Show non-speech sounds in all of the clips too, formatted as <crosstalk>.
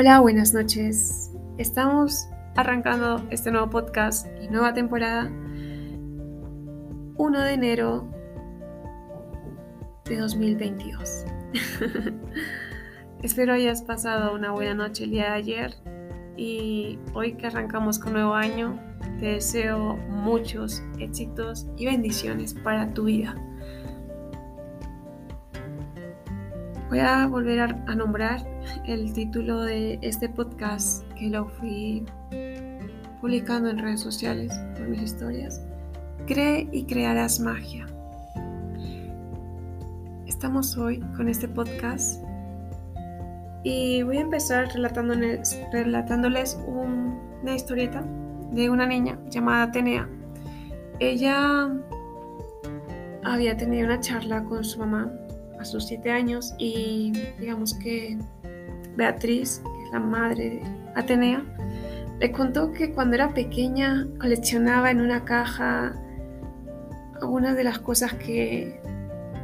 Hola, buenas noches. Estamos arrancando este nuevo podcast y nueva temporada 1 de enero de 2022. <laughs> Espero hayas pasado una buena noche el día de ayer y hoy que arrancamos con nuevo año, te deseo muchos éxitos y bendiciones para tu vida. Voy a volver a, nombrar el título de este podcast que lo fui publicando en redes sociales por mis historias. Cree y crearás magia. Estamos hoy con este podcast y voy a empezar relatándoles, relatándoles una historieta de una niña llamada Atenea. Ella había tenido una charla con su mamá a sus siete años y digamos que Beatriz, que es la madre de Atenea, le contó que cuando era pequeña coleccionaba en una caja algunas de las cosas que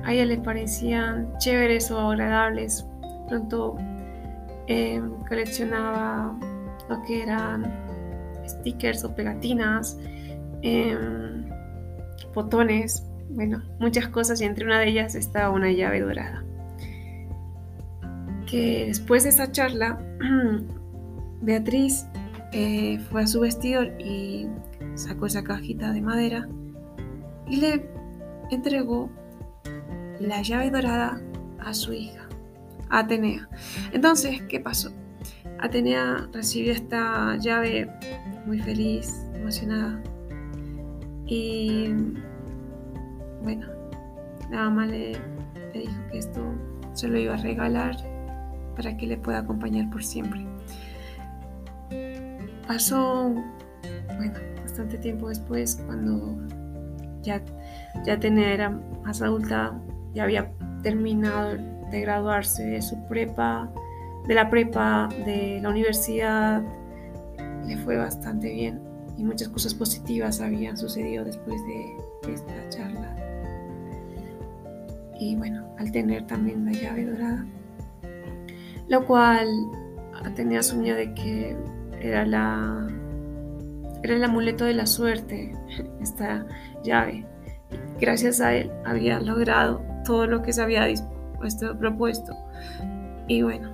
a ella le parecían chéveres o agradables. Pronto eh, coleccionaba lo que eran stickers o pegatinas, em, botones, bueno, muchas cosas y entre una de ellas estaba una llave dorada. Después de esa charla, <clears throat> Beatriz eh, fue a su vestidor y sacó esa cajita de madera y le entregó la llave dorada a su hija, Atenea. Entonces, ¿qué pasó? Atenea recibió esta llave muy feliz, emocionada. Y bueno, la mamá le, dijo que esto se lo iba a regalar para que le pueda acompañar por siempre. Pasó, bueno, bastante tiempo después, cuando ya, ya tenía, era más adulta, ya había terminado de graduarse de su prepa, de la prepa, de la universidad, le fue bastante bien y muchas cosas positivas habían sucedido después de esta charla. Y bueno, al tener también la llave dorada, lo cual tenía asumido de que era la era el amuleto de la suerte, <laughs> esta llave. Gracias a él había logrado todo lo que se había propuesto. Y bueno,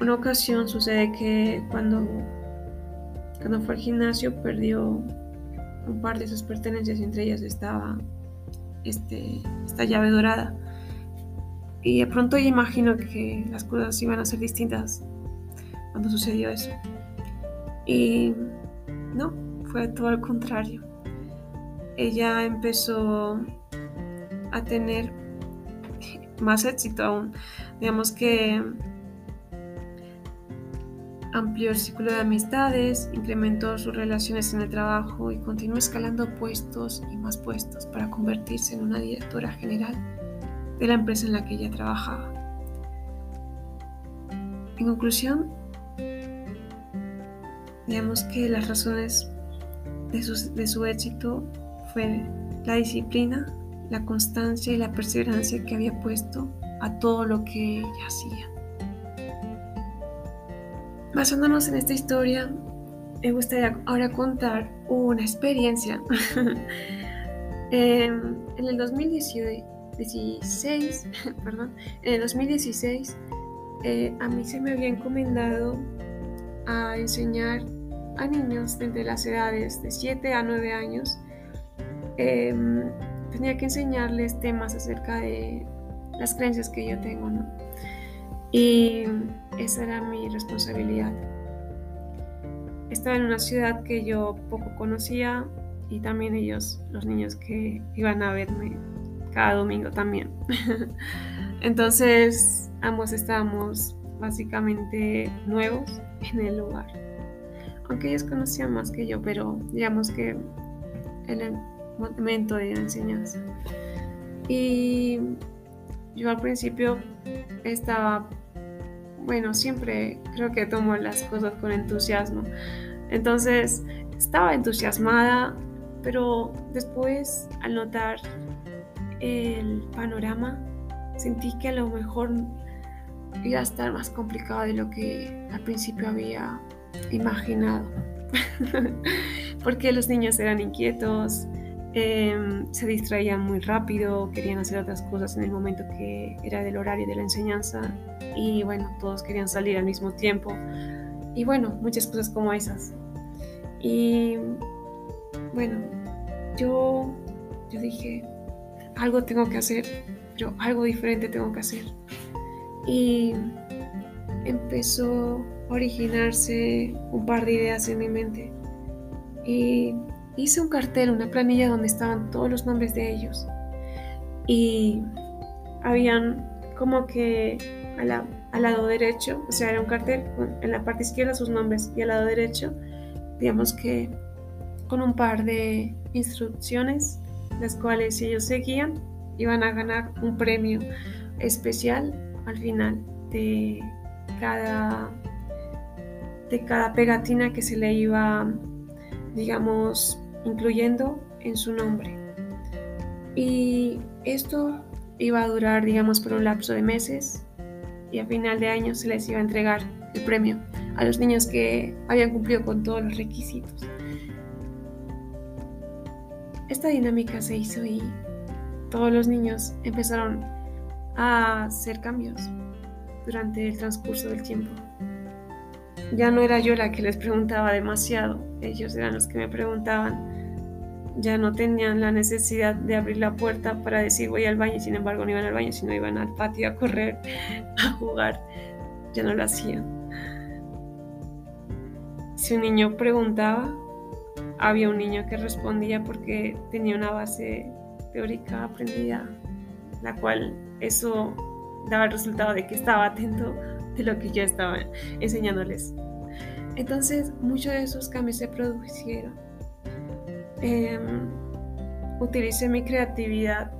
una ocasión sucede que cuando cuando fue al gimnasio perdió un par de sus pertenencias entre ellas estaba este, esta llave dorada. Y de pronto yo imagino que las cosas iban a ser distintas cuando sucedió eso. Y no, fue todo al contrario. Ella empezó a tener más éxito aún. Digamos que amplió el círculo de amistades, incrementó sus relaciones en el trabajo y continuó escalando puestos y más puestos para convertirse en una directora general de la empresa en la que ella trabajaba. En conclusión, digamos que las razones de su, éxito fue la disciplina, la constancia y la perseverancia que había puesto a todo lo que ella hacía. Basándonos en esta historia, me gustaría ahora contar una experiencia. <laughs> en el 2016, <laughs> perdón, en el 2016 eh, a mí se me había encomendado a enseñar a niños desde las edades de 7 a 9 años. Em, tenía que enseñarles temas acerca de las creencias que yo tengo, ¿no? Y esa era mi responsabilidad. Estaba en una ciudad que yo poco conocía y también ellos, los niños que iban a verme cada domingo también. <laughs> Entonces ambos estábamos básicamente nuevos en el lugar. Aunque ellos conocían más que yo, pero digamos que en el momento de enseñanza. Y yo al principio estaba bueno, siempre creo que tomo las cosas con entusiasmo. Entonces, estaba entusiasmada, pero después, al notar el panorama, sentí que a lo mejor iba a estar más complicado de lo que al principio había imaginado. <laughs> Porque los niños eran inquietos, em, se distraían muy rápido, querían hacer otras cosas en el momento que era del horario de la enseñanza y bueno, todos querían salir al mismo tiempo y bueno, muchas cosas como esas. Y bueno, yo, yo dije, algo tengo que hacer, pero algo diferente tengo que hacer. Y empezó a originarse un par de ideas en mi mente. Y hice un cartel, una planilla donde estaban todos los nombres de ellos. Y habían como que al lado derecho, o sea, era un cartel en la parte izquierda sus nombres y al lado derecho, digamos que con un par de instrucciones, las cuales si ellos seguían, iban a ganar un premio especial al final de cada, de cada pegatina que se le iba, digamos, incluyendo en su nombre. Y esto iba a durar, digamos, por un lapso de meses y a final de año se les iba a entregar el premio a los niños que habían cumplido con todos los requisitos. Esta dinámica se hizo y todos los niños empezaron a hacer cambios durante el transcurso del tiempo. Ya no era yo la que les preguntaba demasiado, ellos eran los que me preguntaban. Ya no tenían la necesidad de abrir la puerta para decir voy al baño, sin embargo no iban al baño, sino iban al patio a correr, <laughs> a jugar. Ya no lo hacían. Si un niño preguntaba, había un niño que respondía porque tenía una base teórica aprendida, la cual eso daba el resultado de que estaba atento de lo que yo estaba enseñándoles. Entonces, muchos de esos cambios se produjeron. Em, utilicé mi creatividad.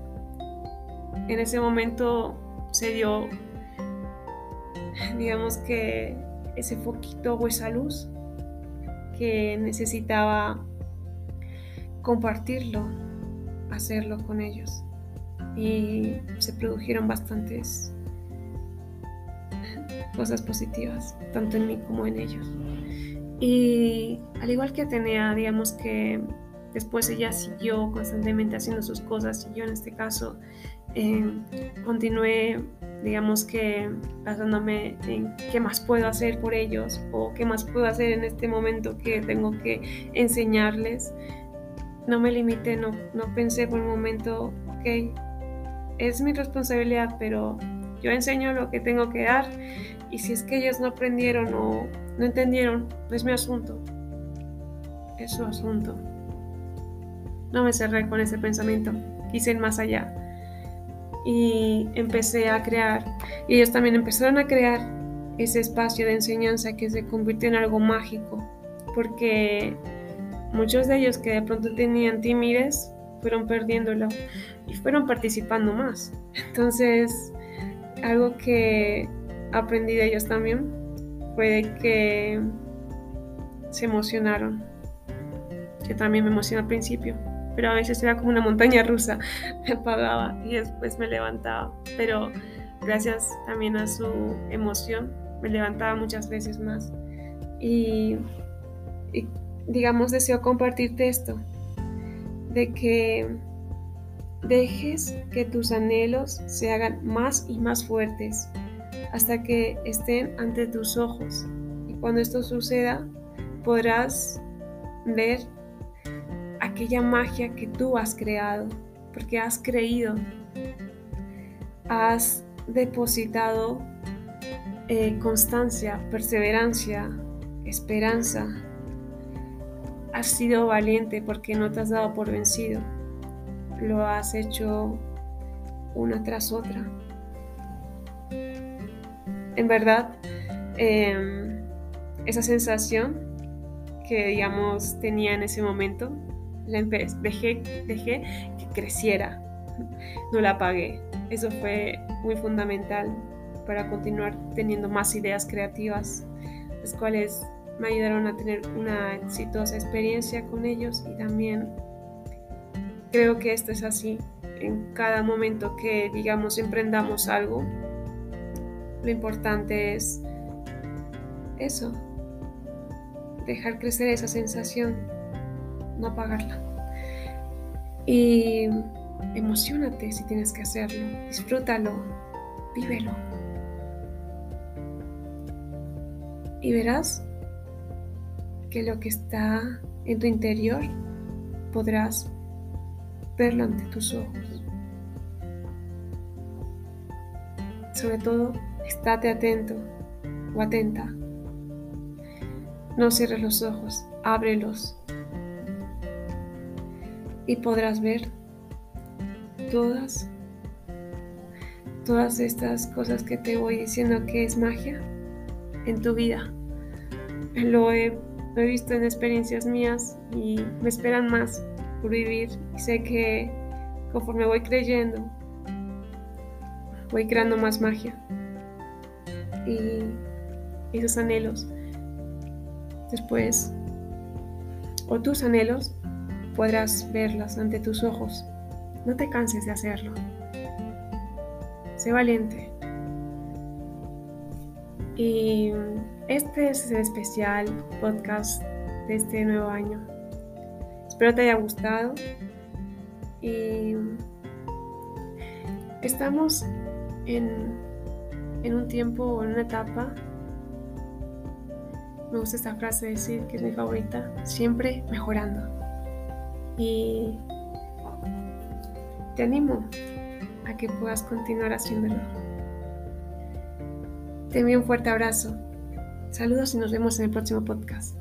En ese momento se dio, digamos que ese foquito o esa luz que necesitaba compartirlo, hacerlo con ellos. Y se produjeron bastantes cosas positivas, tanto en mí como en ellos. Y al igual que Atenea, digamos que después ella siguió constantemente haciendo sus cosas y yo en este caso eh, continué digamos que basándome en qué más puedo hacer por ellos o qué más puedo hacer en este momento que tengo que enseñarles. No me limité, no, no pensé por un momento, ok, es mi responsabilidad, pero yo enseño lo que tengo que dar y si es que ellos no aprendieron o no entendieron, no es mi asunto, es su asunto. No me cerré con ese pensamiento, quise ir más allá y empecé a crear. Y ellos también empezaron a crear ese espacio de enseñanza que se convirtió en algo mágico, porque muchos de ellos que de pronto tenían timidez fueron perdiéndolo y fueron participando más. Entonces, algo que aprendí de ellos también fue que se emocionaron. que también me emocionó al principio pero a veces era como una montaña rusa, <laughs> me apagaba y después me levantaba, pero gracias también a su emoción me levantaba muchas veces más. Y, digamos, deseo compartirte esto, de que dejes que tus anhelos se hagan más y más fuertes hasta que estén ante tus ojos. Y cuando esto suceda, podrás ver aquella magia que tú has creado, porque has creído, has depositado eh, constancia, perseverancia, esperanza. Has sido valiente porque no te has dado por vencido. Lo has hecho una tras otra. En verdad, em, esa sensación que digamos tenía en ese momento la dejé, dejé que creciera, no la apagué. Eso fue muy fundamental para continuar teniendo más ideas creativas, las cuales me ayudaron a tener una exitosa experiencia con ellos y también creo que esto es así. En cada momento que, digamos, emprendamos algo, lo importante es eso, dejar crecer esa sensación, no apagarla. Y emocionate si tienes que hacerlo, disfrútalo, vívelo. Y verás lo que está en tu interior podrás verlo ante tus ojos. Sobre todo, estate atento o atenta. No cierres los ojos, ábrelos y podrás ver todas todas estas cosas que te voy diciendo que es magia en tu vida. Lo he, lo he visto en experiencias mías y me esperan más por vivir y sé que conforme voy creyendo voy creando más magia y esos anhelos después o tus anhelos podrás verlas ante tus ojos. No te canses de hacerlo. Sé valiente. Y este es el especial podcast de este nuevo año. Espero te haya gustado. Y estamos en, en un tiempo o en una etapa. Me gusta esta frase decir que es mi favorita. Siempre mejorando. Y te animo a que puedas continuar haciéndolo. Te envío un fuerte abrazo. Saludos y nos vemos en el próximo podcast.